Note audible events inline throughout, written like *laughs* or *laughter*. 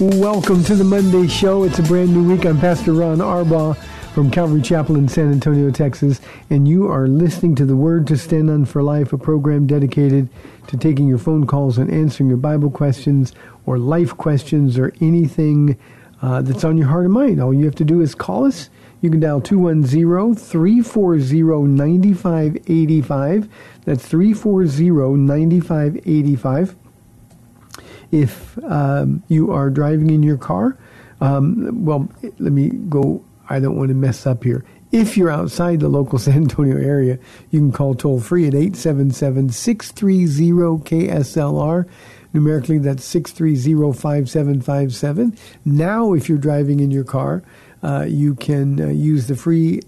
Welcome to the Monday show. It's a brand new week. I'm Pastor Ron Arbaugh from Calvary Chapel in San Antonio, Texas, and you are listening to the Word to Stand On for Life, a program dedicated to taking your phone calls and answering your Bible questions or life questions or anything uh, that's on your heart and mind. All you have to do is call us. You can dial 210-340-9585. That's 340-9585 if um, you are driving in your car. Um, well, let me go. I don't want to mess up here. If you're outside the local *laughs* San Antonio area, you can call toll free at 877 630 KSLR. Numerically, that's 630 5757. Now, if you're driving in your car, uh, you can uh, use the free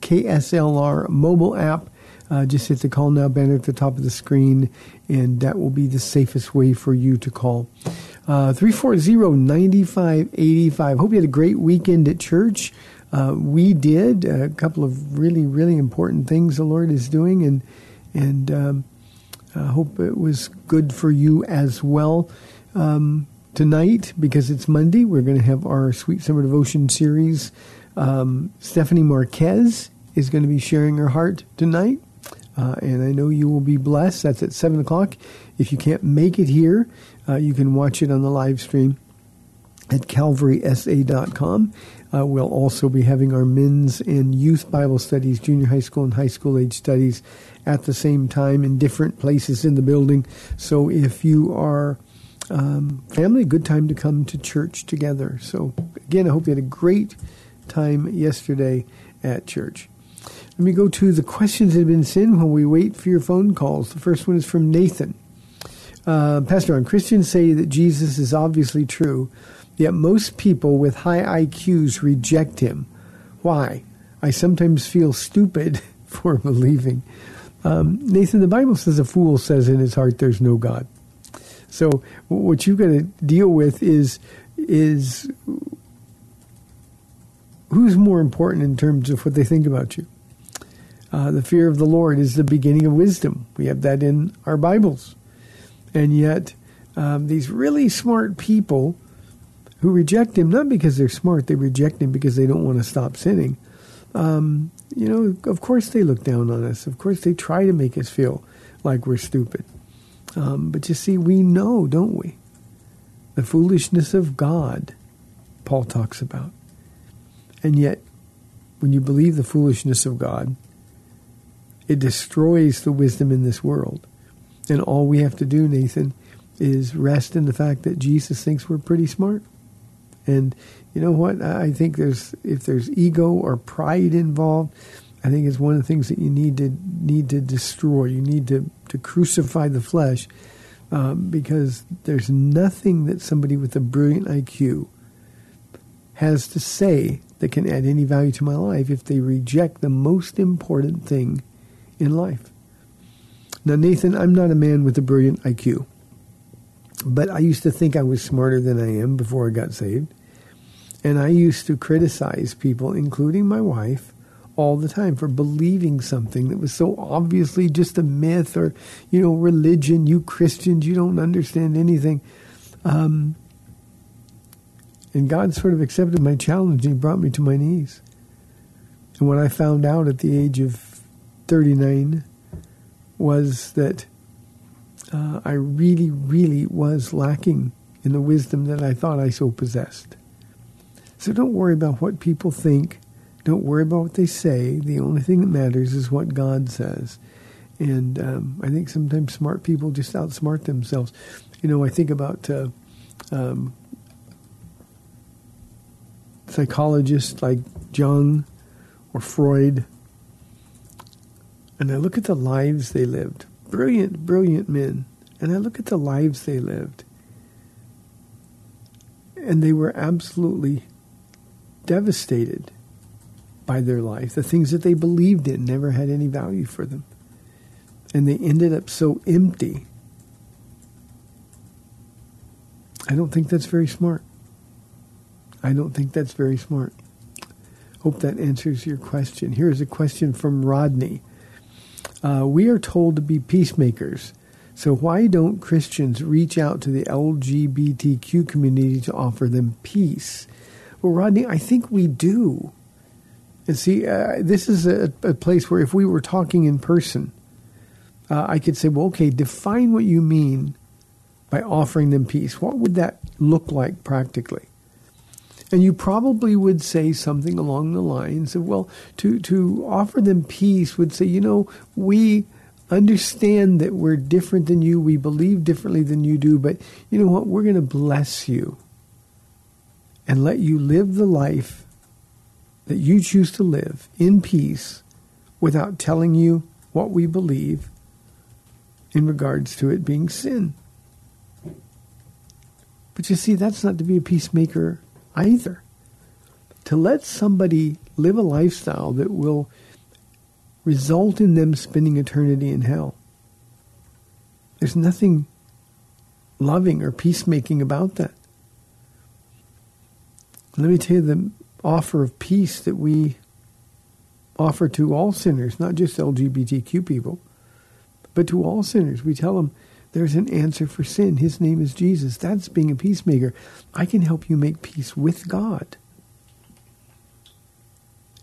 KSLR mobile app. Uh, just hit the call now banner at the top of the screen, and that will be the safest way for you to call. Uh, 340-9585. Hope you had a great weekend at church. Uh, we did a couple of really, really important things the Lord is doing, and and um, I hope it was good for you as well. Um, tonight, because it's Monday, we're going to have our Sweet Summer Devotion series. Um, Stephanie Marquez is going to be sharing her heart tonight. Uh, and I know you will be blessed. That's at 7 o'clock. If you can't make it here, uh, you can watch it on the live stream at calvarysa.com. Uh, we'll also be having our men's and youth Bible studies, junior high school and high school age studies at the same time in different places in the building. So if you are um, family, good time to come to church together. So again, I hope you had a great time yesterday at church. Let me go to the questions that have been sent while we wait for your phone calls. The first one is from Nathan. Uh, Pastor Ron Christians say that Jesus is obviously true, yet most people with high IQs reject him. Why? I sometimes feel stupid *laughs* for believing. Um, Nathan, the Bible says a fool says in his heart there's no God. So what you've got to deal with is is who's more important in terms of what they think about you. Uh, the fear of the Lord is the beginning of wisdom. We have that in our Bibles. And yet, um, these really smart people who reject him, not because they're smart, they reject him because they don't want to stop sinning. Um, you know, of course they look down on us. Of course they try to make us feel like we're stupid. Um, but you see, we know, don't we? The foolishness of God, Paul talks about. And yet, when you believe the foolishness of God, it destroys the wisdom in this world. And all we have to do, Nathan, is rest in the fact that Jesus thinks we're pretty smart. And you know what? I think there's if there's ego or pride involved, I think it's one of the things that you need to need to destroy. You need to to crucify the flesh um, because there's nothing that somebody with a brilliant IQ has to say that can add any value to my life if they reject the most important thing in life. Now, Nathan, I'm not a man with a brilliant IQ, but I used to think I was smarter than I am before I got saved. And I used to criticize people, including my wife, all the time for believing something that was so obviously just a myth or, you know, religion. You Christians, you don't understand anything. Um, and God sort of accepted my challenge and He brought me to my knees. And what I found out at the age of 39 was that uh, I really, really was lacking in the wisdom that I thought I so possessed. So don't worry about what people think Don't worry about what they say. The only thing that matters is what God says. And um, I think sometimes smart people just outsmart themselves. You know, I think about uh, um, psychologists like Jung or Freud, and I look at the lives they lived. Brilliant, brilliant men. And I look at the lives they lived. And they were absolutely devastated by their life. The things that they believed in never had any value for them. And they ended up so empty. I don't think that's very smart. I don't think that's very smart. Hope that answers your question. Here's a question from Rodney. Uh, we are told to be peacemakers. So why don't Christians reach out to the LGBTQ community to offer them peace? Well, Rodney, I think we do. And see, uh, this is a, a, place where if we were talking in person, uh, I could say, well, okay, define what you mean by offering them peace. What would that look like practically? And you probably would say something along the lines of, well, to, to offer them peace would say, you know, we understand that we're different than you, we believe differently than you do, but you know what? We're going to bless you and let you live the life that you choose to live in peace without telling you what we believe in regards to it being sin. But you see, that's not to be a peacemaker either. To let somebody live a lifestyle that will result in them spending eternity in hell. There's nothing loving or peacemaking about that. Let me tell you the offer of peace that we offer to all sinners, not just LGBTQ people, but to all sinners. We tell them there's an answer for sin. His name is Jesus. That's being a peacemaker. I can help you make peace with God.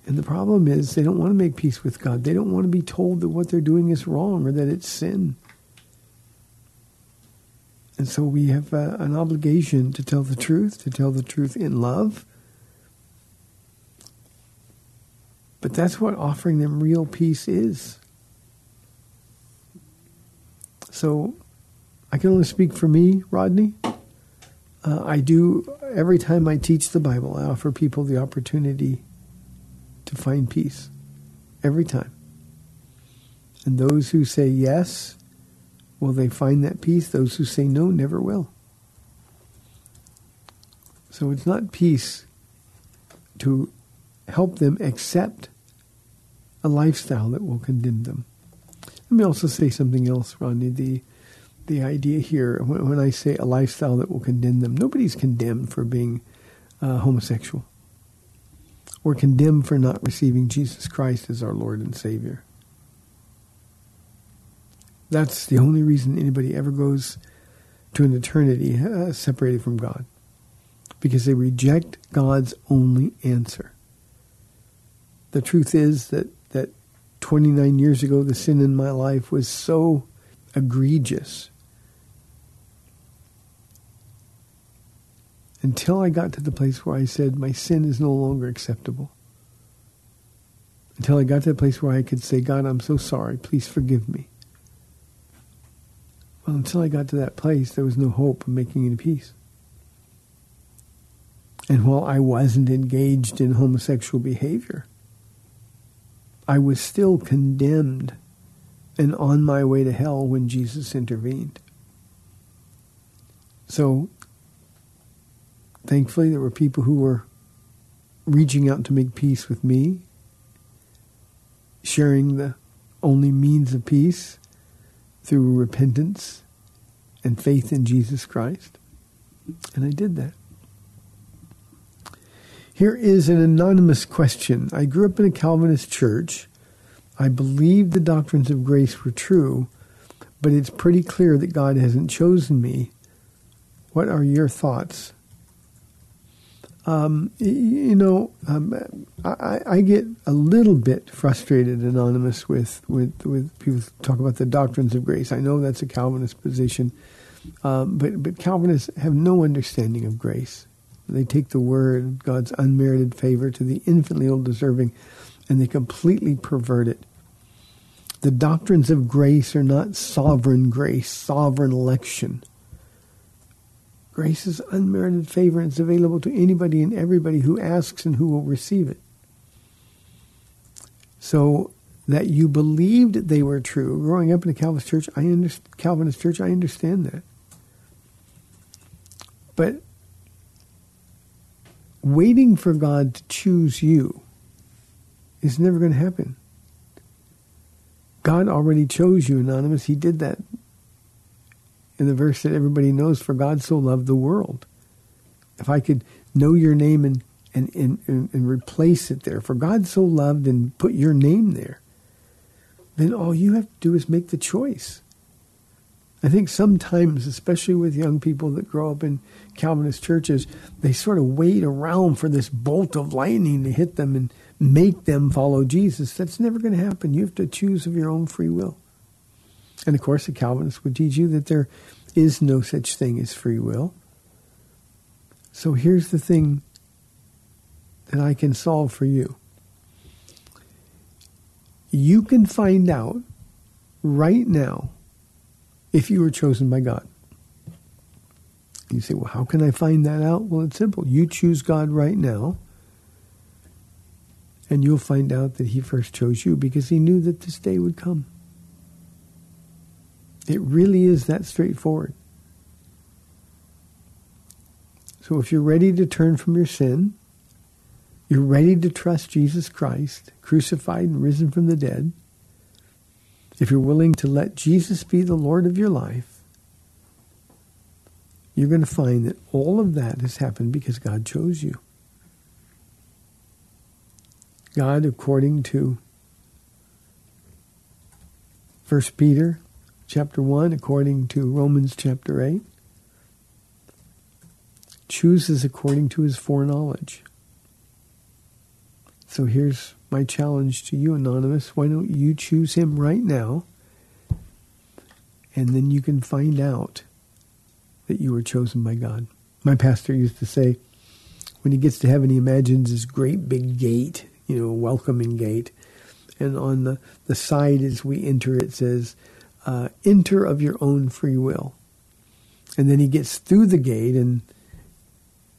And the problem is they don't want to make peace with God. They don't want to be told that what they're doing is wrong or that it's sin. And so we have uh, an obligation to tell the truth, to tell the truth in love. But that's what offering them real peace is. So I can only speak for me, Rodney. Uh, I do, every time I teach the Bible, I offer people the opportunity to find peace. Every time. And those who say yes, will they find that peace? Those who say no never will. So it's not peace to help them accept a lifestyle that will condemn them. Let me also say something else, Rodney. The the idea here, when, when, I say a lifestyle that will condemn them, nobody's condemned for being uh, homosexual or condemned for not receiving Jesus Christ as our Lord and Savior. That's the only reason anybody ever goes to an eternity uh, separated from God. Because they reject God's only answer. The truth is that, that 29 years ago, the sin in my life was so egregious until I got to the place where I said, my sin is no longer acceptable. Until I got to the place where I could say, God, I'm so sorry. Please forgive me. Well, until I got to that place, there was no hope of making any peace. And while I wasn't engaged in homosexual behavior, I was still condemned and on my way to hell when Jesus intervened. So Thankfully, there were people who were reaching out to make peace with me, sharing the only means of peace through repentance and faith in Jesus Christ. And I did that. Here is an anonymous question. I grew up in a Calvinist church. I believed the doctrines of grace were true, but it's pretty clear that God hasn't chosen me. What are your thoughts? Um, you know, um, I, I, get a little bit frustrated, anonymous, with, with, with people talk about the doctrines of grace. I know that's a Calvinist position, um, but but Calvinists have no understanding of grace. They take the word, God's unmerited favor, to the infinitely ill-deserving, and they completely pervert it. The doctrines of grace are not sovereign grace, sovereign election. Grace is unmerited favor and it's available to anybody and everybody who asks and who will receive it. So that you believed they were true. Growing up in a Calvinist church, I understand, Calvinist church, I understand that. But waiting for God to choose you is never going to happen. God already chose you, Anonymous. He did that in the verse that everybody knows, for God so loved the world. If I could know your name and, and, and, and replace it there, for God so loved and put your name there, then all you have to do is make the choice. I think sometimes, especially with young people that grow up in Calvinist churches, they sort of wait around for this bolt of lightning to hit them and make them follow Jesus. That's never going to happen. You have to choose of your own free will. And of course, the Calvinists would teach you that there is no such thing as free will. So here's the thing that I can solve for you. You can find out right now if you were chosen by God. You say, well, how can I find that out? Well, it's simple. You choose God right now, and you'll find out that He first chose you because He knew that this day would come. It really is that straightforward. So if you're ready to turn from your sin, you're ready to trust Jesus Christ, crucified and risen from the dead, if you're willing to let Jesus be the Lord of your life, you're going to find that all of that has happened because God chose you. God, according to 1 Peter chapter 1, according to Romans chapter 8, chooses according to his foreknowledge. So here's my challenge to you, Anonymous. Why don't you choose him right now? And then you can find out that you were chosen by God. My pastor used to say, when he gets to heaven, he imagines this great big gate, you know, a welcoming gate. And on the, the side as we enter, it says, uh, enter of your own free will. And then he gets through the gate, and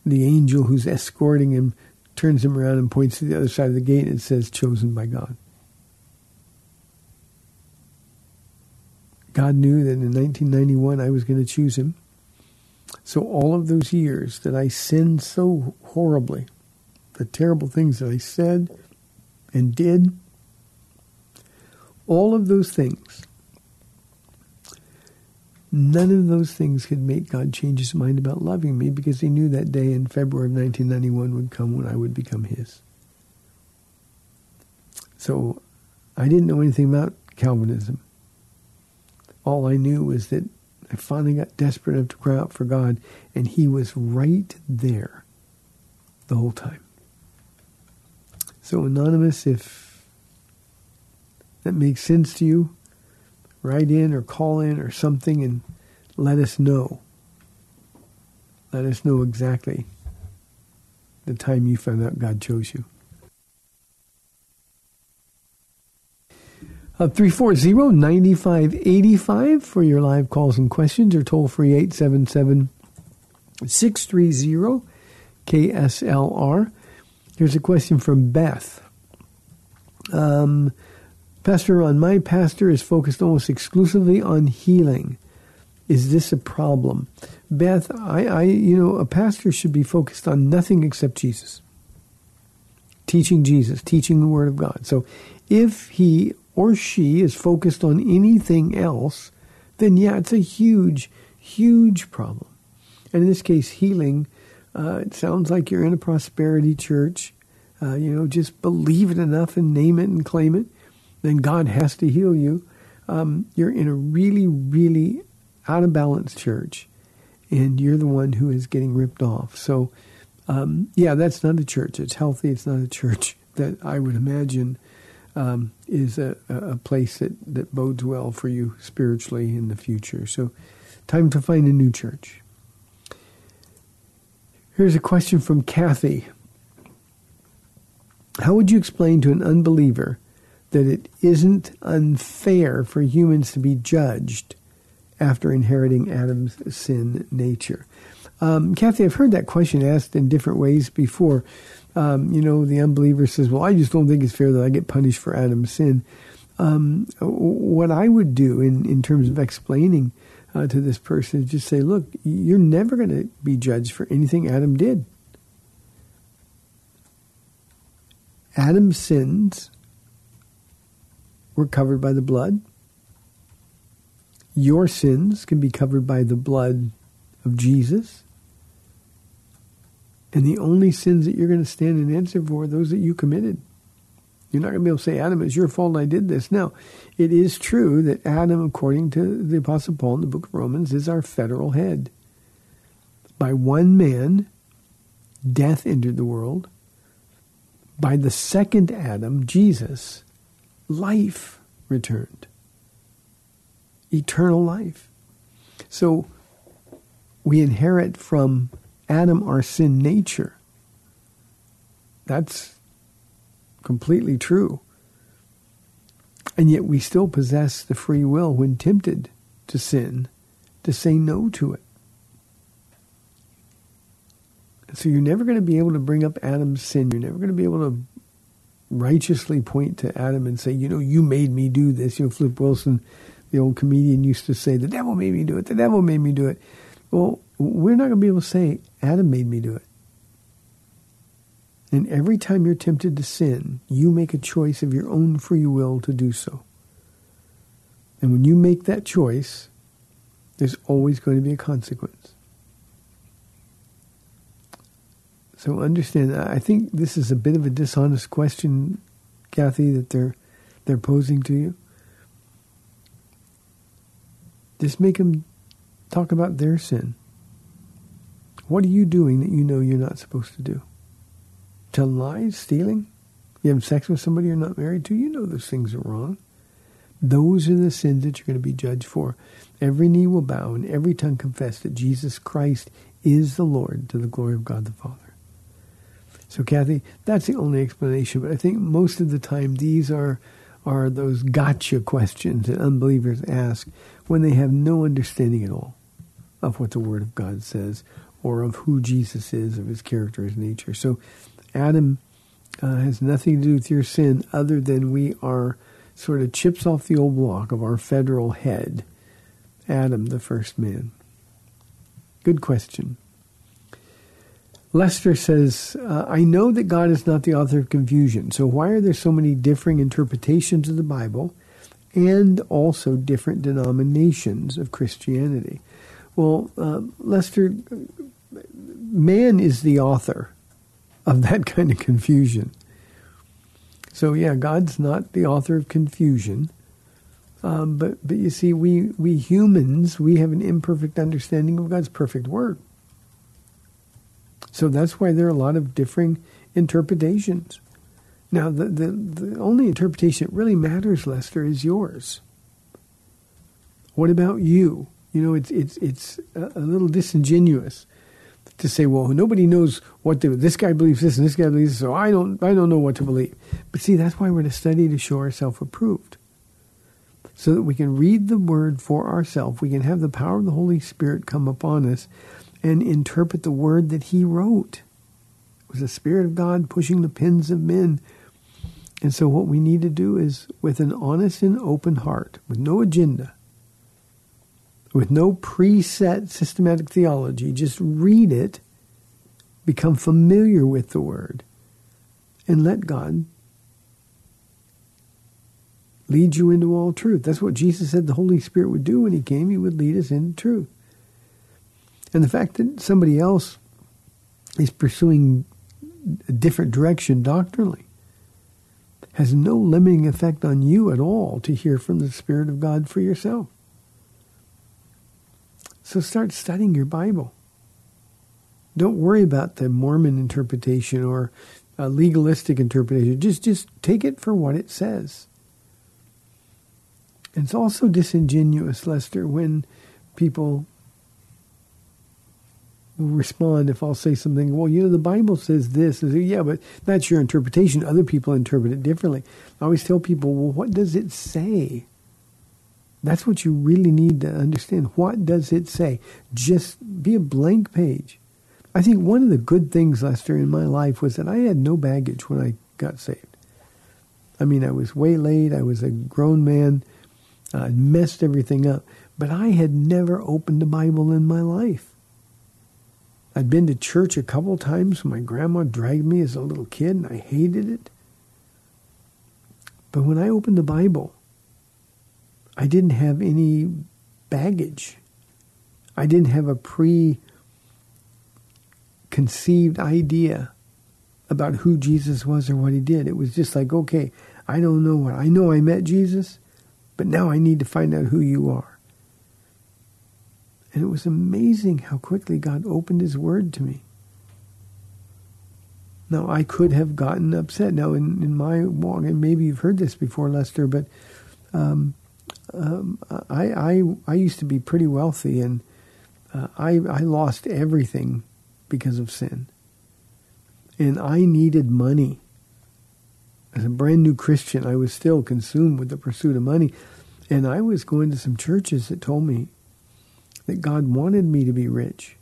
the angel who's escorting him turns him around and points to the other side of the gate and says, chosen by God. God knew that in 1991 I was going to choose him. So all of those years that I sinned so horribly, the terrible things that I said and did, all of those things None of those things could make God change his mind about loving me because he knew that day in February of 1991 would come when I would become his. So I didn't know anything about Calvinism. All I knew was that I finally got desperate enough to cry out for God, and he was right there the whole time. So, Anonymous, if that makes sense to you, write in or call in or something and let us know. Let us know exactly the time you found out God chose you. Uh, 340-9585 for your live calls and questions or toll free 877 630 KSLR. Here's a question from Beth. Um, Pastor Ron, my pastor is focused almost exclusively on healing. Is this a problem? Beth, I, I, you know, a pastor should be focused on nothing except Jesus. Teaching Jesus, teaching the Word of God. So if he or she is focused on anything else, then yeah, it's a huge, huge problem. And in this case, healing, uh, it sounds like you're in a prosperity church. Uh, you know, just believe it enough and name it and claim it then God has to heal you. Um, you're in a really, really out of balance church, and you're the one who is getting ripped off. So, um, yeah, that's not a church. It's healthy. It's not a church *laughs* that I would imagine um, is a, a place that, that bodes well for you spiritually in the future. So, time to find a new church. Here's a question from Kathy. How would you explain to an unbeliever that it isn't unfair for humans to be judged after inheriting Adam's sin nature? Um, Kathy, I've heard that question asked in different ways before. Um, you know, the unbeliever says, Well, I just don't think it's fair that I get punished for Adam's sin. Um, what I would do in, in terms of explaining uh, to this person is just say, Look, you're never going to be judged for anything Adam did. Adam's sins were covered by the blood. Your sins can be covered by the blood of Jesus. And the only sins that you're going to stand and answer for are those that you committed. You're not going to be able to say, Adam, it's your fault I did this. Now, it is true that Adam, according to the Apostle Paul in the book of Romans, is our federal head. By one man, death entered the world. By the second Adam, Jesus, life returned. Eternal life. So we inherit from Adam our sin nature. That's completely true. And yet we still possess the free will when tempted to sin to say no to it. So you're never going to be able to bring up Adam's sin. You're never going to be able to righteously point to Adam and say, you know, you made me do this. You know, Flip Wilson, the old comedian, used to say, the devil made me do it. The devil made me do it. Well, we're not going to be able to say, Adam made me do it. And every time you're tempted to sin, you make a choice of your own free will to do so. And when you make that choice, there's always going to be a consequence. So understand, I think this is a bit of a dishonest question, Kathy, that they're they're posing to you. Just make them talk about their sin. What are you doing that you know you're not supposed to do? Tell lies, stealing? You have sex with somebody you're not married to? You know those things are wrong. Those are the sins that you're going to be judged for. Every knee will bow and every tongue confess that Jesus Christ is the Lord to the glory of God the Father. So, Kathy, that's the only explanation. But I think most of the time these are are those gotcha questions that unbelievers ask when they have no understanding at all of what the Word of God says or of who Jesus is, of his character, his nature. So Adam uh, has nothing to do with your sin other than we are sort of chips off the old block of our federal head, Adam, the first man. Good question. Lester says, uh, I know that God is not the author of confusion, so why are there so many differing interpretations of the Bible and also different denominations of Christianity? Well, uh, Lester, man is the author of that *laughs* kind of confusion. So yeah, God's not the author of confusion. Um, but but you see, we we humans we have an imperfect understanding of God's perfect word. So that's why there are a lot of differing interpretations. Now, the, the, the only interpretation that really matters, Lester, is yours. What about you? You know, it's it's it's a, little disingenuous to say, well, nobody knows what this guy believes this and this guy believes this, so I don't, I don't know what to believe. But see, that's why we're to study to show ourselves approved. So that we can read the word for ourselves. We can have the power of the Holy Spirit come upon us and interpret the word that he wrote. It was the Spirit of God pushing the pens of men. And so what we need to do is with an honest and open heart, with no agenda, with no preset systematic theology. Just read it, become familiar with the Word, and let God lead you into all truth. That's what Jesus said the Holy Spirit would do when He came. He would lead us into truth. And the fact that somebody else is pursuing a different direction doctrinally has no limiting effect on you at all to hear from the Spirit of God for yourself. So start studying your Bible. Don't worry about the Mormon interpretation or a legalistic interpretation. Just just take it for what it says. And it's also disingenuous, Lester, when people respond if I'll say something. Well, you know, the Bible says this. Say, yeah, but that's your interpretation. Other people interpret it differently. I always tell people, well, what does it say? That's what you really need to understand. What does it say? Just be a blank page. I think one of the good things, Lester, in my life was that I had no baggage when I got saved. I mean, I was waylaid. I was a grown man. I messed everything up. But I had never opened a Bible in my life. I'd been to church a couple times when my grandma dragged me as a little kid, and I hated it. But when I opened the Bible, I didn't have any baggage. I didn't have a preconceived idea about who Jesus was or what he did. It was just like, okay, I don't know what. I know I met Jesus, but now I need to find out who you are. And it was amazing how quickly God opened his word to me. Now, I could have gotten upset. Now, in, in my walk, and maybe you've heard this before, Lester, but um, um, I, I, I used to be pretty wealthy, and uh, I, I lost everything because of sin. And I needed money. As a brand new Christian, I was still consumed with the pursuit of money. And I was going to some churches that told me that God wanted me to be rich.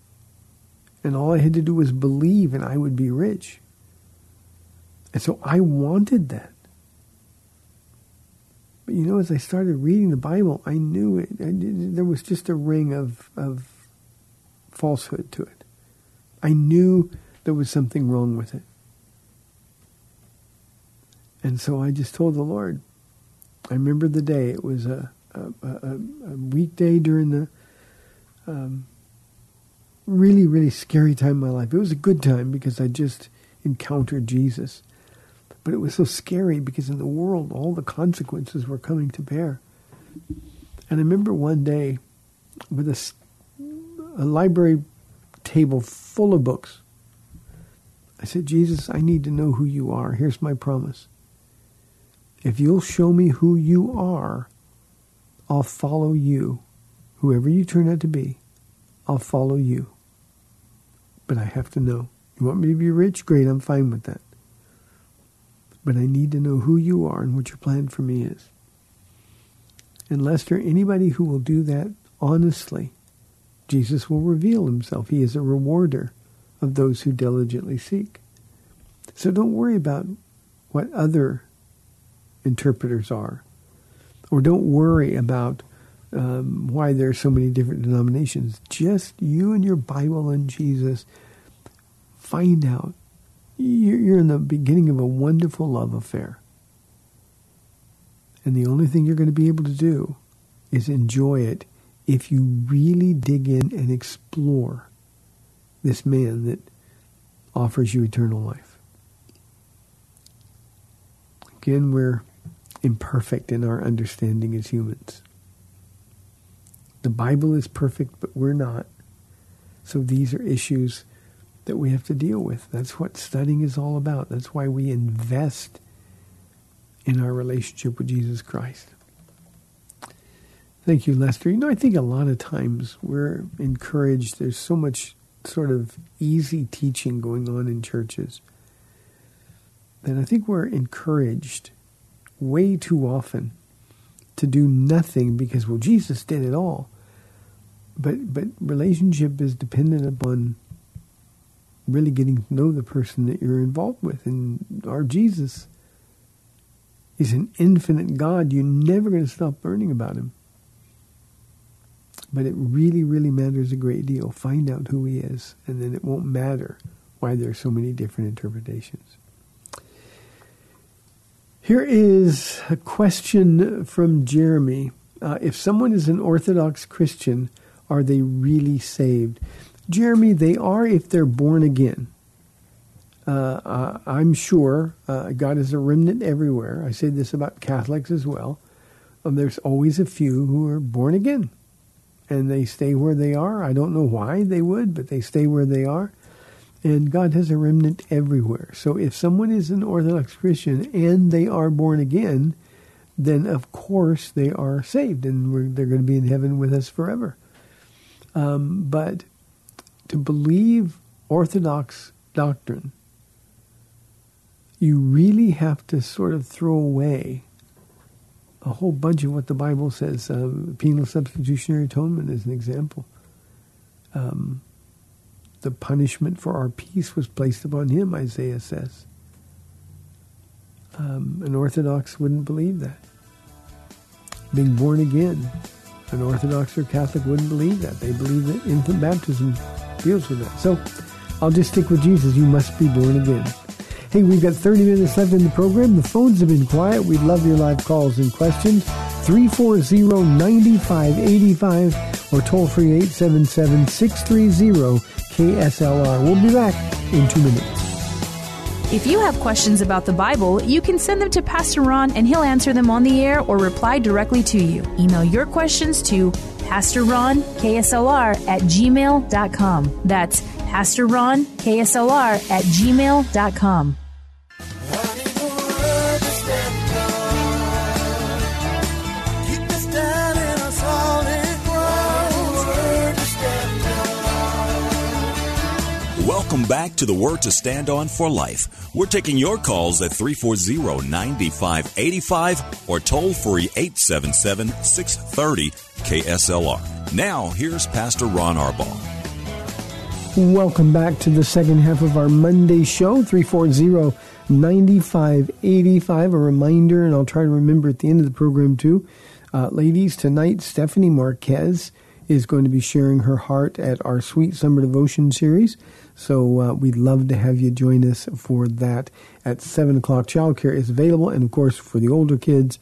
And all I had to do was believe and I would be rich. And so I wanted that. But you know, as I started reading the Bible, I knew it. I, there was just a ring of, of falsehood to it. I knew there was something wrong with it. And so I just told the Lord. I remember the day. It was a, a, a, a weekday during the um, really, really scary time in my life. It was a good time because I just encountered Jesus. But it was so scary because in the world, all the consequences were coming to bear. And I remember one day with a, a library table full of books. I said, Jesus, I need to know who you are. Here's my promise. If you'll show me who you are, I'll follow you. Whoever you turn out to be, I'll follow you. But I have to know. You want me to be rich? Great, I'm fine with that but I need to know who you are and what your plan for me is. And Lester, anybody who will do that honestly, Jesus will reveal himself. He is a rewarder of those who diligently seek. So don't worry about what other interpreters are, or don't worry about um, why there are so many different denominations. Just you and your Bible and Jesus find out you're in the beginning of a wonderful love affair. And the only thing you're going to be able to do is enjoy it if you really dig in and explore this man that offers you eternal life. Again, we're imperfect in our understanding as humans. The Bible is perfect, but we're not. So these are issues that we have to deal with. That's what studying is all about. That's why we invest in our relationship with Jesus Christ. Thank you, Lester. You know, I think a lot of times we're encouraged. There's so much sort of easy teaching going on in churches that I think we're encouraged way too often to do nothing because, well, Jesus did it all. But but relationship is dependent upon really getting to know the person that you're involved with. And our Jesus is an infinite God. You're never going to stop learning about him. But it really, really matters a great deal. Find out who he is, and then it won't matter why there are so many different interpretations. Here is a question from Jeremy. Uh, if someone is an Orthodox Christian, are they really saved? Jeremy, they are if they're born again. Uh, uh, I'm sure uh, God is a remnant everywhere. I say this about Catholics as well. Um, there's always a few who are born again, and they stay where they are. I don't know why they would, but they stay where they are. And God has a remnant everywhere. So if someone is an Orthodox Christian and they are born again, then of course they are saved, and they're going to be in heaven with us forever. Um, but to believe Orthodox doctrine, you really have to sort of throw away a whole bunch of what the Bible says. Uh, penal substitutionary atonement is an example. Um, the punishment for our peace was placed upon him, Isaiah says. Um, an Orthodox wouldn't believe that. Being born again, an Orthodox or Catholic wouldn't believe that. They believe that infant baptism deals with that. So I'll just stick with Jesus. You must be born again. Hey, we've got 30 minutes left in the program. The phones have been quiet. We'd love your live calls and questions. 340-9585 or toll free 877-630-KSLR. We'll be back in two minutes. If you have questions about the Bible, you can send them to Pastor Ron and he'll answer them on the air or reply directly to you. Email your questions to Pastor Ron, KSLR at gmail.com. That's Pastor Ron, KSLR at gmail.com. Welcome back to the Word to Stand On for Life. We're taking your calls at 340 9585 or toll free 877 630 KSLR. Now, here's Pastor Ron Arbaugh. Welcome back to the second half of our Monday show, 340 9585. A reminder, and I'll try to remember at the end of the program too. Uh, ladies, tonight Stephanie Marquez is going to be sharing her heart at our Sweet Summer Devotion series. So uh, we'd love to have you join us for that at 7 o'clock. Childcare is available. And of course, for the older kids,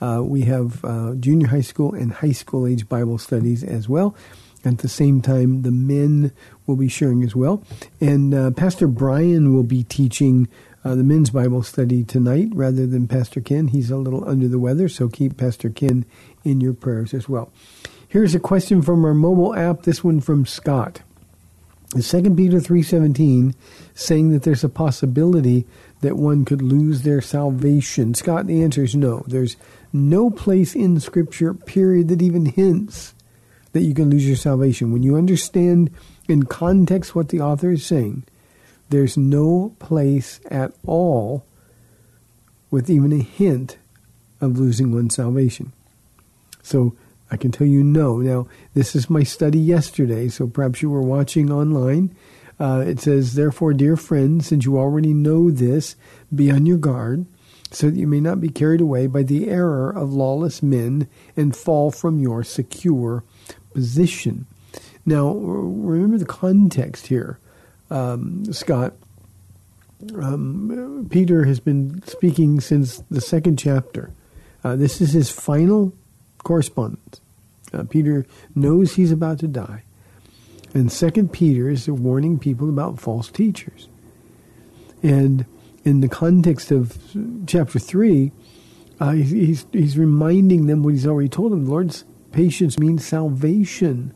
uh, we have uh, junior high school and high school age Bible studies as well. At the same time, the men will be sharing as well. And uh, Pastor Brian will be teaching uh, the men's Bible study tonight rather than Pastor Ken. He's a little under the weather, so keep Pastor Ken in your prayers as well. Here's a question from our mobile app, this one from Scott. 2 Peter 3:17 saying that there's a possibility that one could lose their salvation. Scott, the answer is no. There's no place in scripture period that even hints that you can lose your salvation. When you understand in context what the author is saying, there's no place at all with even a hint of losing one's salvation. So I can tell you no. Now, this is my study yesterday, so perhaps you were watching online. Uh, it says, Therefore, dear friends, since you already know this, be on your guard, so that you may not be carried away by the error of lawless men and fall from your secure position. Now, remember the context here, um, Scott. Um, Peter has been speaking since the second chapter. Uh, this is his final correspondence. Uh, Peter knows he's about to die. And Second Peter is warning people about false teachers. And in the context of chapter 3, uh, he's, he's reminding them what he's already told them. The Lord's patience means salvation.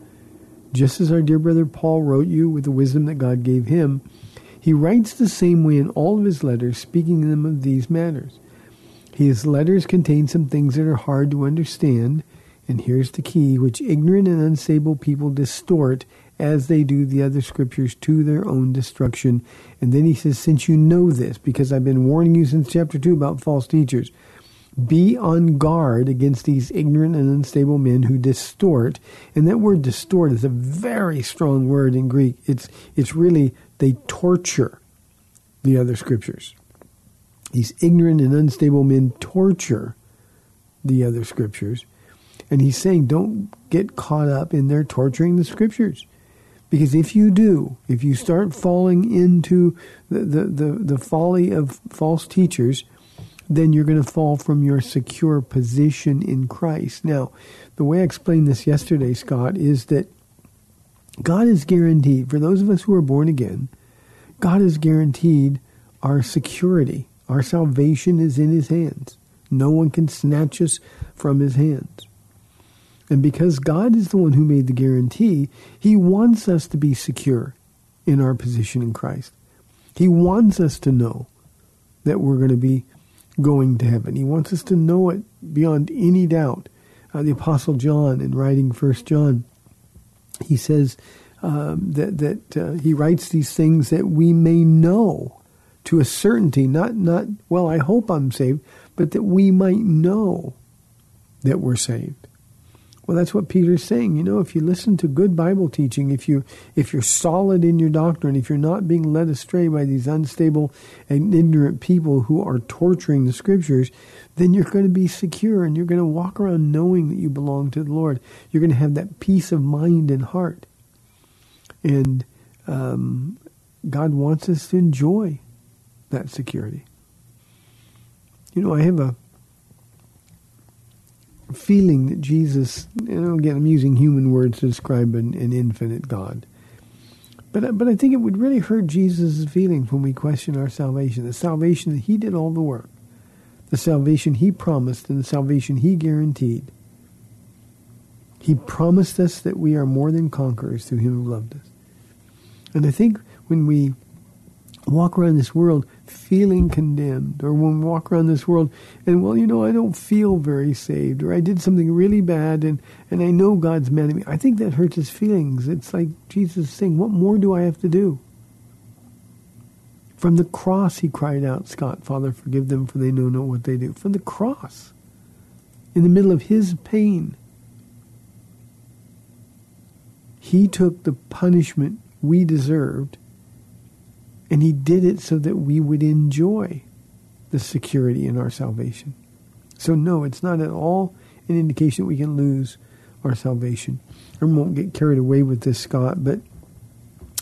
Just as our dear brother Paul wrote you with the wisdom that God gave him, he writes the same way in all of his letters, speaking to them of these matters. His letters contain some things that are hard to understand, and here's the key, which ignorant and unstable people distort as they do the other scriptures to their own destruction. And then he says, Since you know this, because I've been warning you since chapter 2 about false teachers, be on guard against these ignorant and unstable men who distort. And that word distort is a very strong word in Greek. It's, it's really, they torture the other scriptures. These ignorant and unstable men torture the other scriptures. And he's saying, don't get caught up in their torturing the scriptures. Because if you do, if you start falling into the, the, the, the folly of false teachers, then you're going to fall from your secure position in Christ. Now, the way I explained this yesterday, Scott, is that God is guaranteed, for those of us who are born again, God is guaranteed our security. Our salvation is in his hands. No one can snatch us from his hands. And because God is the one who made the guarantee, he wants us to be secure in our position in Christ. He wants us to know that we're going to be going to heaven. He wants us to know it beyond any doubt. Uh, the Apostle John, in writing First John, he says, um, that that uh, he writes these things that we may know to a certainty, not not well. I hope I'm saved, but that we might know that we're saved. Well, that's what Peter's saying. You know, if you listen to good Bible teaching, if you if you're solid in your doctrine, if you're not being led astray by these unstable and ignorant people who are torturing the scriptures, then you're going to be secure and you're going to walk around knowing that you belong to the Lord. You're going to have that peace of mind and heart. And um, God wants us to enjoy that security. You know, I have a feeling that Jesus, you know, again, I'm using human words to describe an, an infinite God. But, but I think it would really hurt Jesus' feelings when we question our salvation, the salvation that he did all the work, the salvation he promised and the salvation he guaranteed. He promised us that we are more than conquerors through him who loved us. And I think when we walk around this world feeling condemned, or when we walk around this world and, well, you know, I don't feel very saved, or I did something really bad and, and I know God's mad at me, I think that hurts his feelings. It's like Jesus saying, What more do I have to do? From the cross, he cried out, Scott, Father, forgive them, for they know not what they do. From the cross, in the middle of his pain, he took the punishment we deserved and he did it so that we would enjoy the security in our salvation. So no, it's not at all an indication that we can lose our salvation. I won't get carried away with this, Scott, but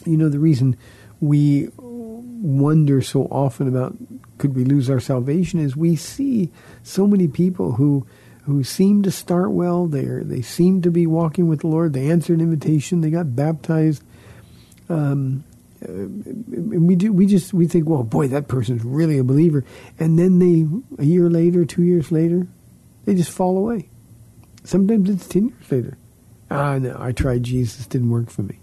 you know the reason we wonder so often about could we lose our salvation is we see so many people who who seem to start well. They they seem to be walking with the Lord. They answered an invitation. They got baptized. Um, we do we just we think well boy that person's really a believer. And then they a year later two years later they just fall away. Sometimes it's 10 years later. Ah no i tried jesus didn't work for me.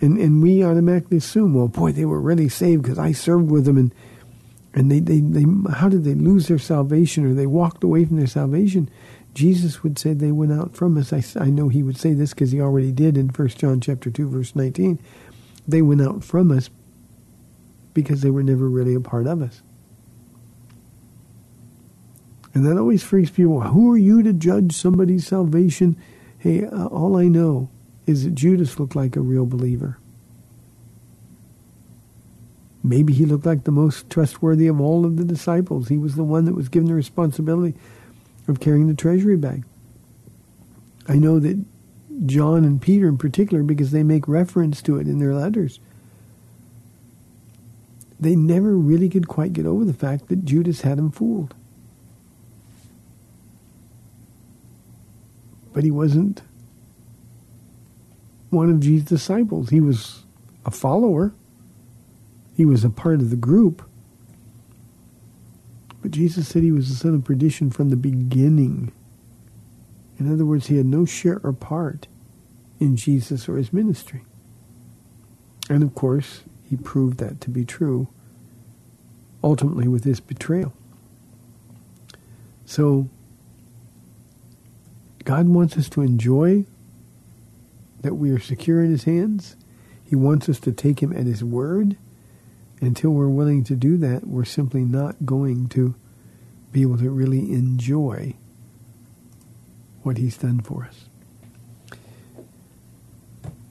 And and we automatically assume well boy they were really saved because i served with them. And and they, they, they how did they lose their salvation or they walked away from their salvation? Jesus would say they went out from us. I, I know he would say this because he already did in 1 john chapter 2 verse 19 they went out from us because they were never really a part of us. And that always freaks people out. Who are you to judge somebody's salvation? Hey, uh, all I know is that Judas looked like a real believer. Maybe he looked like the most trustworthy of all of the disciples. He was the one that was given the responsibility of carrying the treasury bag. I know that John and Peter in particular because they make reference to it in their letters. They never really could quite get over the fact that Judas had him fooled. But he wasn't one of Jesus' disciples. He was a follower. He was a part of the group. But Jesus said he was the son of perdition from the beginning. In other words, he had no share or part in Jesus or his ministry. And of course, he proved that to be true ultimately with his betrayal. So, God wants us to enjoy that we are secure in his hands. He wants us to take him at his word. Until we're willing to do that, we're simply not going to be able to really enjoy what he's done for us.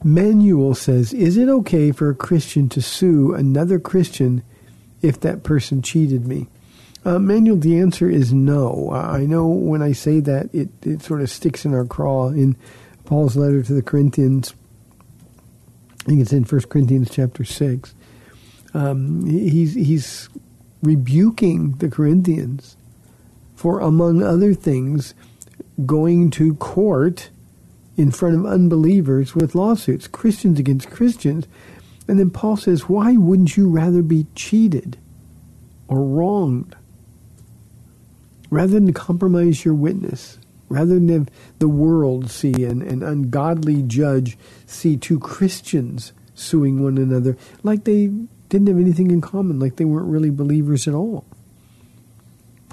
Manuel says, is it okay for a Christian to sue another Christian if that person cheated me? Uh, Manuel, the answer is no. I know when I say that, it, it sort of sticks in our craw. In Paul's letter to the Corinthians, I think it's in 1 Corinthians chapter 6, um, he's, he's rebuking the Corinthians for, among other things, going to court in front of unbelievers with lawsuits, Christians against Christians. And then Paul says, why wouldn't you rather be cheated or wronged? Rather than compromise your witness, rather than have the world see an, an ungodly judge see two Christians suing one another like they didn't have anything in common, like they weren't really believers at all.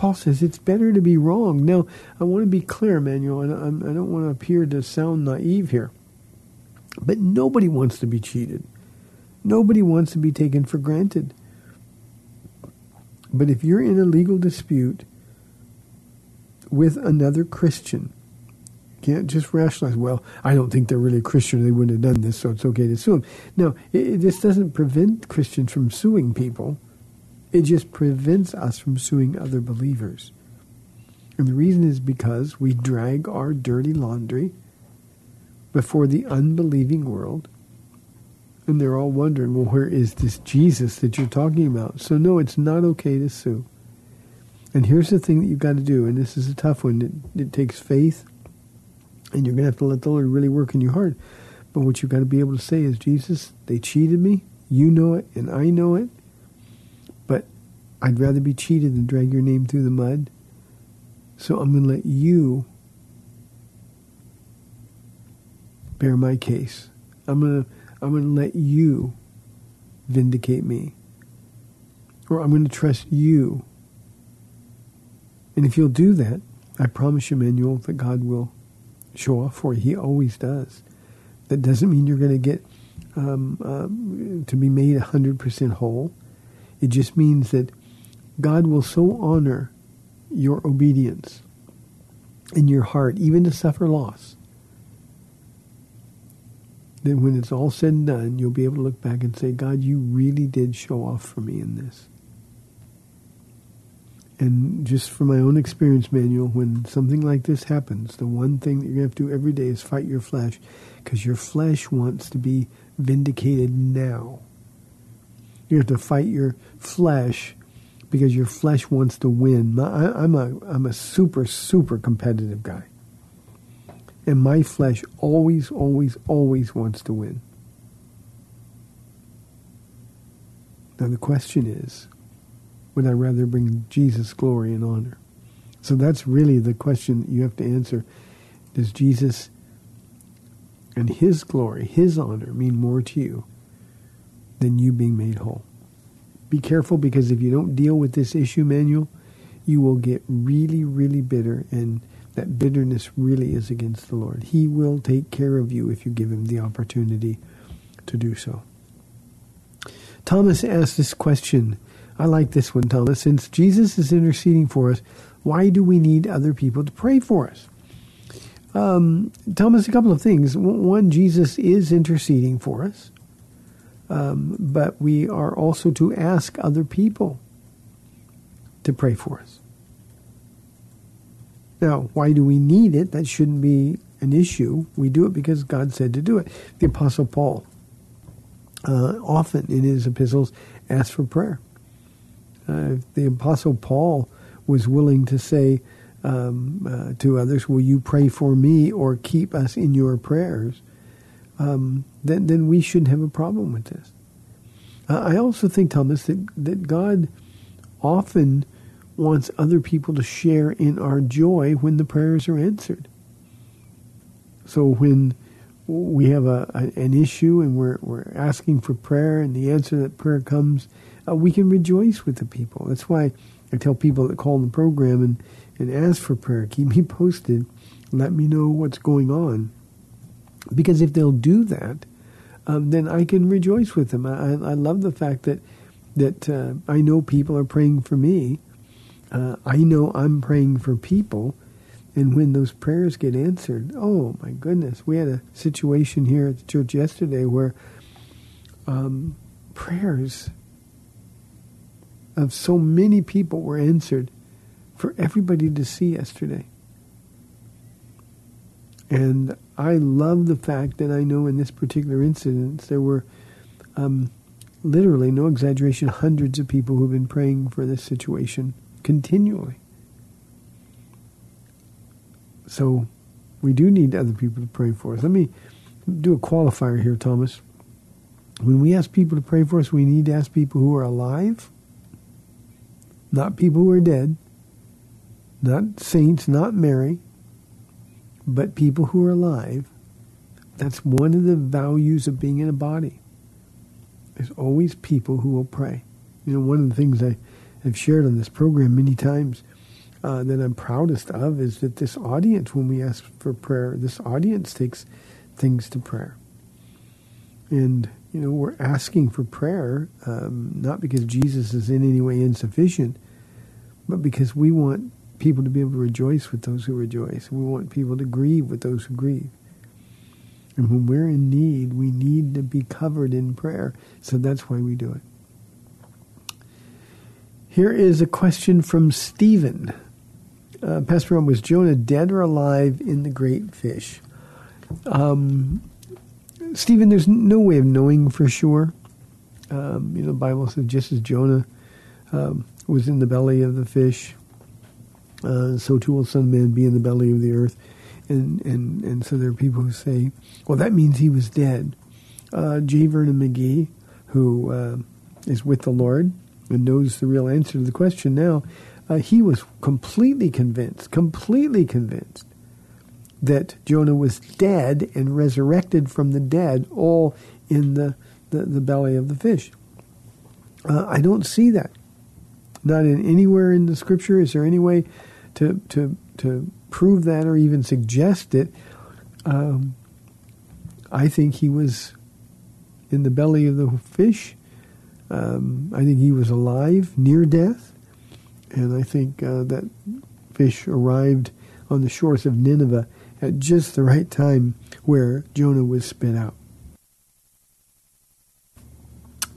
Paul says it's better to be wrong. Now, I want to be clear, Manuel, and I don't want to appear to sound naive here. But nobody wants to be cheated. Nobody wants to be taken for granted. But if you're in a legal dispute with another Christian, you can't just rationalize, well, I don't think they're really Christian, they wouldn't have done this, so it's okay to sue them. No, it, it, this doesn't prevent Christians from suing people. It just prevents us from suing other believers. And the reason is because we drag our dirty laundry before the unbelieving world. And they're all wondering, well, where is this Jesus that you're talking about? So, no, it's not okay to sue. And here's the thing that you've got to do, and this is a tough one. It, it takes faith, and you're going to have to let the Lord really work in your heart. But what you've got to be able to say is, Jesus, they cheated me. You know it, and I know it. I'd rather be cheated than drag your name through the mud. So I'm going to let you bear my case. I'm going to I'm going to let you vindicate me. Or I'm going to trust you. And if you'll do that, I promise you, Manuel, that God will show off for you. He always does. That doesn't mean you're going to get um, uh, to be made 100% whole. It just means that God will so honor your obedience in your heart, even to suffer loss, then when it's all said and done, you'll be able to look back and say, God, you really did show off for me in this. And just from my own experience, Manuel, when something like this happens, the one thing that you're going to have to do every day is fight your flesh because your flesh wants to be vindicated now. You have to fight your flesh because your flesh wants to win. I, am a I'm a super super competitive guy, and my flesh always always always wants to win. Now the question is, would I rather bring Jesus glory and honor? So that's really the question that you have to answer. Does Jesus and his glory, his honor mean more to you than you being made whole? Be careful because if you don't deal with this issue, Manuel, you will get really, really bitter, and that bitterness really is against the Lord. He will take care of you if you give him the opportunity to do so. Thomas asked this question. I like this one, Thomas. Since Jesus is interceding for us, why do we need other people to pray for us? Um, Thomas, a couple of things. One, Jesus is interceding for us. Um, but we are also to ask other people to pray for us. Now, why do we need it? That shouldn't be an issue. We do it because God said to do it. The Apostle Paul uh, often in his epistles asked for prayer. Uh, the Apostle Paul was willing to say um, uh, to others, Will you pray for me or keep us in your prayers? Um, then, then we shouldn't have a problem with this. I also think, Thomas, that, that God often wants other people to share in our joy when the prayers are answered. So when we have a, a, an issue and we're, we're asking for prayer and the answer that prayer comes, uh, we can rejoice with the people. That's why I tell people that call the program and, and ask for prayer, keep me *laughs* posted, let me know what's going on. Because if they'll do that, um, then I can rejoice with them. I, I love the fact that that uh, I know people are praying for me. Uh, I know I'm praying for people, and when those prayers get answered, oh my goodness, we had a situation here at the church yesterday where um, prayers of so many people were answered for everybody to see yesterday. And I love the fact that I know in this particular incident there were um, literally, no exaggeration, hundreds of people who've been praying for this situation continually. So we do need other people to pray for us. Let me do a qualifier here, Thomas. When we ask people to pray for us, we need to ask people who are alive, not people who are dead, not saints, not Mary, but people who are alive, that's one of the values of being in a body. There's always people who will pray. You know, one of the things I have shared on this program many times uh, that I'm proudest of is that this audience, when we ask for prayer, this audience takes things to prayer. And, you know, we're asking for prayer, um, not because Jesus is in any way insufficient, but because we want people to be able to rejoice with those who rejoice. We want people to grieve with those who grieve. And when we're in need, we need to be covered in prayer. So that's why we do it. Here is a question from Stephen. Uh, Pastor Ron, was Jonah dead or alive in the great fish? Um, Stephen, there's no way of knowing for sure. Um, you know, the Bible says just as Jonah um, was in the belly of the fish, uh, so too will Son of Man be in the belly of the earth. And, and, and so there are people who say, well, that means he was dead. Uh, J. Vernon McGee, who uh, is with the Lord and knows the real answer to the question now, uh, he was completely convinced, completely convinced that Jonah was dead and resurrected from the dead, all in the, the, the belly of the fish. Uh, I don't see that. Not in anywhere in the scripture. Is there any way to to to prove that or even suggest it? Um, I think he was in the belly of the fish. Um, I think he was alive near death, and I think uh, that fish arrived on the shores of Nineveh at just the right time where Jonah was spit out.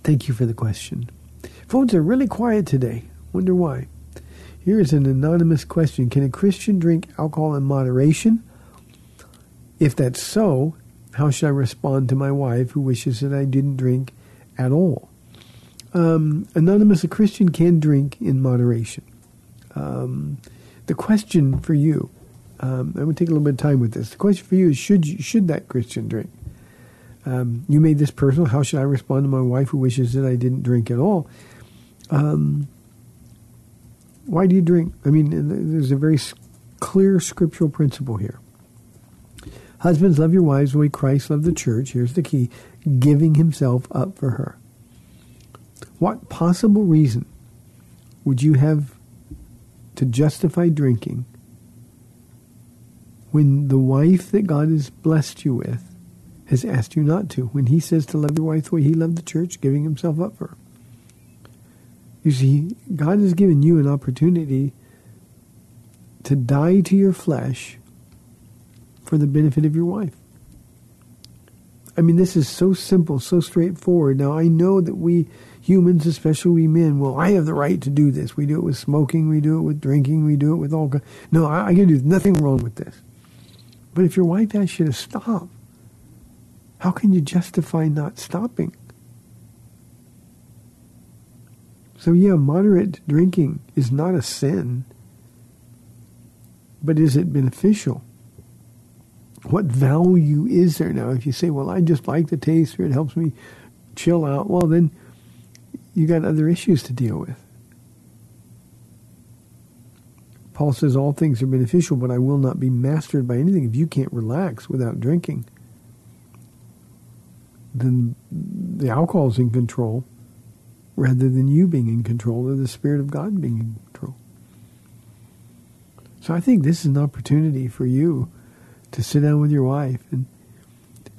Thank you for the question. Phones are really quiet today. Wonder why. Here is an anonymous question Can a Christian drink alcohol in moderation? If that's so, how should I respond to my wife who wishes that I didn't drink at all? Um, anonymous, a Christian can drink in moderation. Um, the question for you, um, I'm going to take a little bit of time with this. The question for you is should, you, should that Christian drink? Um, you made this personal. How should I respond to my wife who wishes that I didn't drink at all? Um, why do you drink? I mean, there's a very clear scriptural principle here. Husbands, love your wives the way Christ loved the church. Here's the key giving himself up for her. What possible reason would you have to justify drinking when the wife that God has blessed you with has asked you not to? When he says to love your wife the way he loved the church, giving himself up for her. You see, God has given you an opportunity to die to your flesh for the benefit of your wife. I mean, this is so simple, so straightforward. Now, I know that we humans, especially we men, well, I have the right to do this. We do it with smoking, we do it with drinking, we do it with all. No, I, I can do nothing wrong with this. But if your wife asks you to stop, how can you justify not stopping? So, yeah, moderate drinking is not a sin, but is it beneficial? What value is there now? If you say, well, I just like the taste or it helps me chill out, well, then you got other issues to deal with. Paul says all things are beneficial, but I will not be mastered by anything. If you can't relax without drinking, then the alcohol is in control rather than you being in control or the Spirit of God being in control. So I think this is an opportunity for you to sit down with your wife and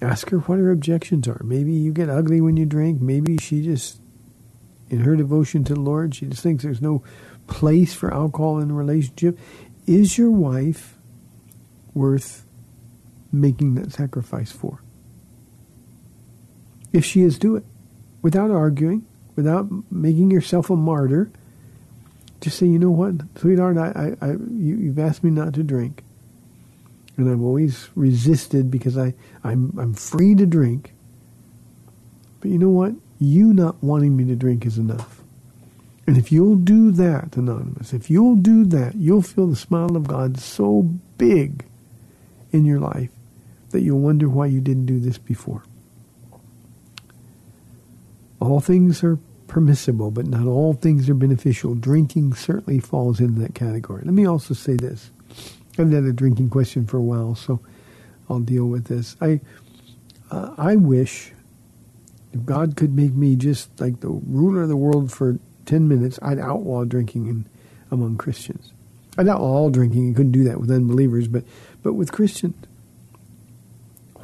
ask her what her objections are. Maybe you get ugly when you drink. Maybe she just, in her devotion to the Lord, she just thinks there's no place for alcohol in a relationship. Is your wife worth making that sacrifice for? If she is, do it without arguing without making yourself a martyr, just say, you know what, sweetheart, I, I, I you, you've asked me not to drink, and I've always resisted because I, I'm, I'm free to drink. But you know what? You not wanting me to drink is enough. And if you'll do that, Anonymous, if you'll do that, you'll feel the smile of God so big in your life that you'll wonder why you didn't do this before. All things are permissible, but not all things are beneficial. Drinking certainly falls into that category. Let me also say this. I've had a drinking question for a while, so I'll deal with this. I uh, I wish if God could make me just like the ruler of the world for ten minutes, I'd outlaw drinking in, among Christians. I'd outlaw all drinking. You couldn't do that with unbelievers, but but with Christians,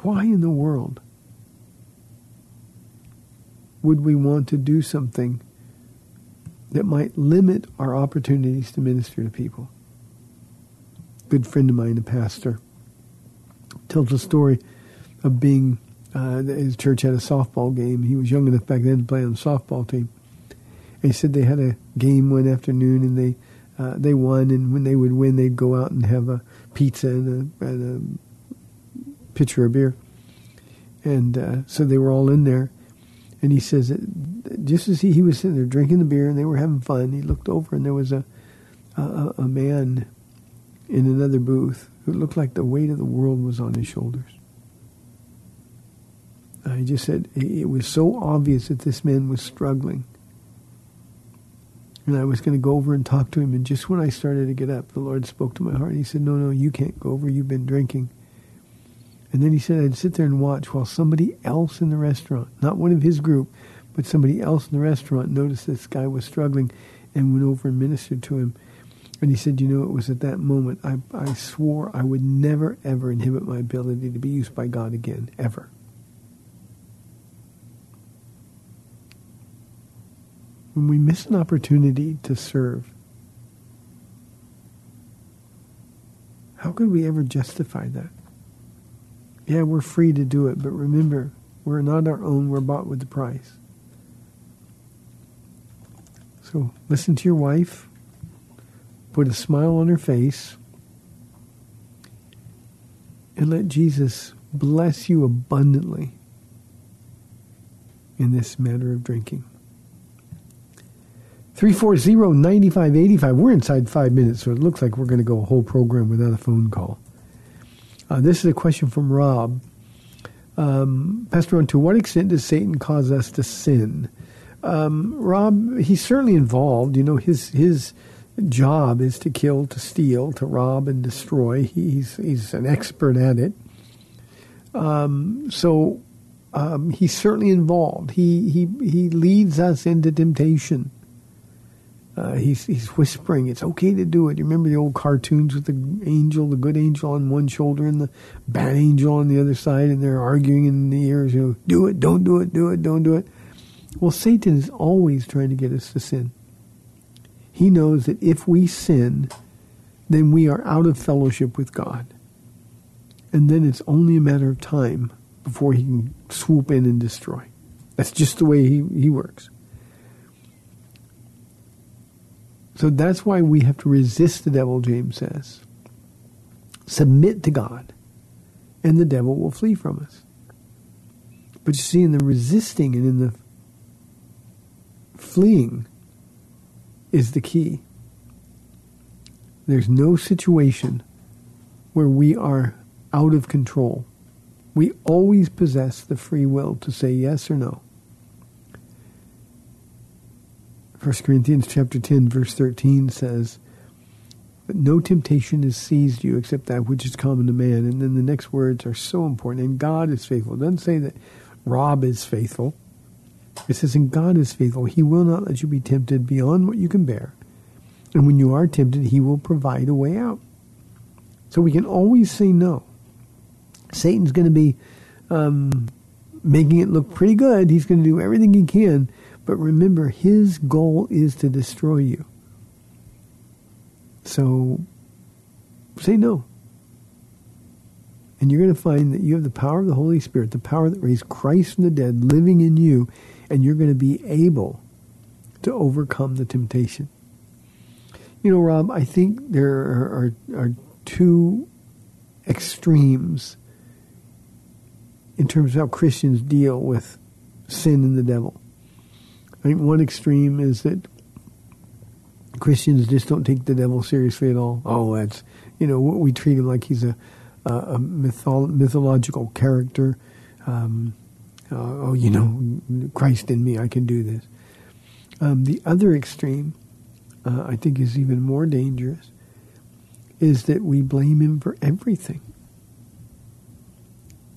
why in the world would we want to do something that might limit our opportunities to minister to people? Good friend of mine, a pastor, tells a story of being uh, his church had a softball game. He was young enough back then to play on the softball team. And he said they had a game one afternoon and they uh, they won. And when they would win, they'd go out and have a pizza and a, and a pitcher of beer. And uh, so they were all in there. And he says that just as he, he was sitting there drinking the beer and they were having fun, he looked over and there was a a, a man in another booth who looked like the weight of the world was on his shoulders. Uh, he just said it was so obvious that this man was struggling. And I was going to go over and talk to him. And just when I started to get up, the Lord spoke to my heart. He said, No, no, you can't go over. You've been drinking. And then he said I'd sit there and watch while somebody else in the restaurant, not one of his group, but somebody else in the restaurant noticed this guy was struggling and went over and ministered to him. And he said, you know, it was at that moment I, I swore I would never, ever inhibit my ability to be used by God again, ever. when we miss an opportunity to serve, how could we ever justify that? Yeah, we're free to do it, but remember, we're not our own, we're bought with the price. So listen to your wife, put a smile on her face, and let Jesus bless you abundantly in this matter of drinking. 340-9585. We're inside five minutes, so it looks like we're going to go a whole program without a phone call. Uh, this is a question from Rob. Um, Pastor Ron, to what extent does Satan cause us to sin? Um, Rob, he's certainly involved. You know, his his job is to kill, to steal, to rob, and destroy. He's he's an expert at it. Um, so um, he's certainly involved. He he he leads us into temptation. Uh, he's he's whispering, "It's okay to do it." You remember the old cartoons with the angel, the good angel on one shoulder and the bad angel on the other side, and they're arguing in the ears. You know, do it, don't do it, do it, don't do it. Well, Satan is always trying to get us to sin. He knows that if we sin, then we are out of fellowship with God, and then it's only a matter of time before he can swoop in and destroy. That's just the way he, he works. So that's why we have to resist the devil, James says. Submit to God, and the devil will flee from us. But you see, in the resisting and in the fleeing is the key. There's no situation where we are out of control. We always possess the free will to say yes or no. 1 Corinthians chapter 10 verse 13 says, no temptation has seized you except that which is common to man. And then the next words are so important. And God is faithful. It doesn't say that Rob is faithful. It says, and God is faithful. He will not let you be tempted beyond what you can bear. And when you are tempted, he will provide a way out. So we can always say no. Satan's going to be um, making it look pretty good. He's going to do everything he can but remember, his goal is to destroy you. So say no. And you're going to find that you have the power of the Holy Spirit, the power that raised Christ from the dead, living in you, and you're going to be able to overcome the temptation. You know, Rob, I think there are, are, are two extremes in terms of how Christians deal with sin and the devil. I think one extreme is that Christians just don't take the devil seriously at all. Oh, that's you know we treat him like he's a a mytholo- mythological character. Um, uh, oh, you know, Christ in me, I can do this. Um, the other extreme, uh, I think, is even more dangerous. Is that we blame him for everything.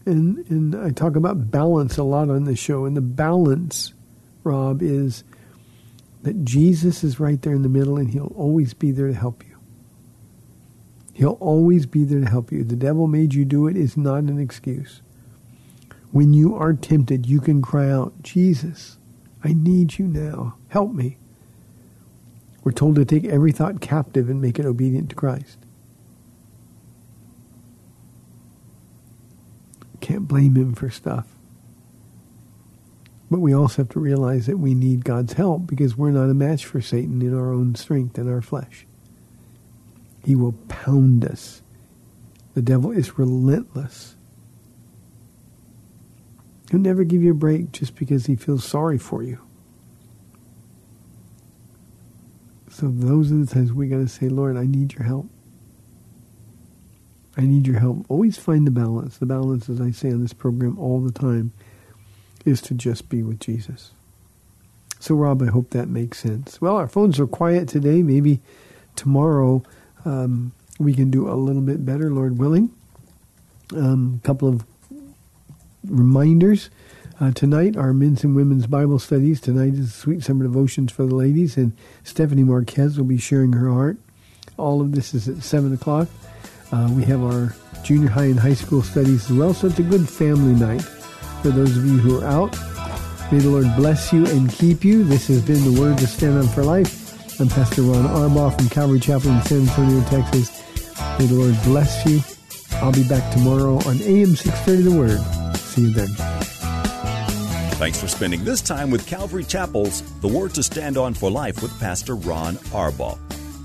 And and I talk about balance a lot on the show, and the balance Rob, is that Jesus is right there in the middle and he'll always be there to help you. He'll always be there to help you. The devil made you do it is not an excuse. When you are tempted, you can cry out, Jesus, I need you now. Help me. We're told to take every thought captive and make it obedient to Christ. Can't blame him for stuff. But we also have to realize that we need God's help because we're not a match for Satan in our own strength and our flesh. He will pound us. The devil is relentless. He'll never give you a break just because he feels sorry for you. So those are the times we got to say, Lord, I need your help. I need your help. Always find the balance. The balance, as I say on this program all the time, is to just be with Jesus. So, Rob, I hope that makes sense. Well, our phones are quiet today. Maybe tomorrow um, we can do a little bit better, Lord willing. A um, couple of reminders. Uh, tonight, our men's and women's Bible studies. Tonight is Sweet Summer Devotions for the ladies, and Stephanie Marquez will be sharing her heart. All of this is at 7 o'clock. Uh, we have our junior high and high school studies as well, so it's a good family night for those of you who are out. May the Lord bless you and keep you. This has been the Word to Stand on for Life. I'm Pastor Ron Arbaugh from Calvary Chapel in San Antonio, Texas. May the Lord bless you. I'll be back tomorrow on AM 630 The Word. See you then. Thanks for spending this time with Calvary Chapel's The Word to Stand On for Life with Pastor Ron Arbaugh.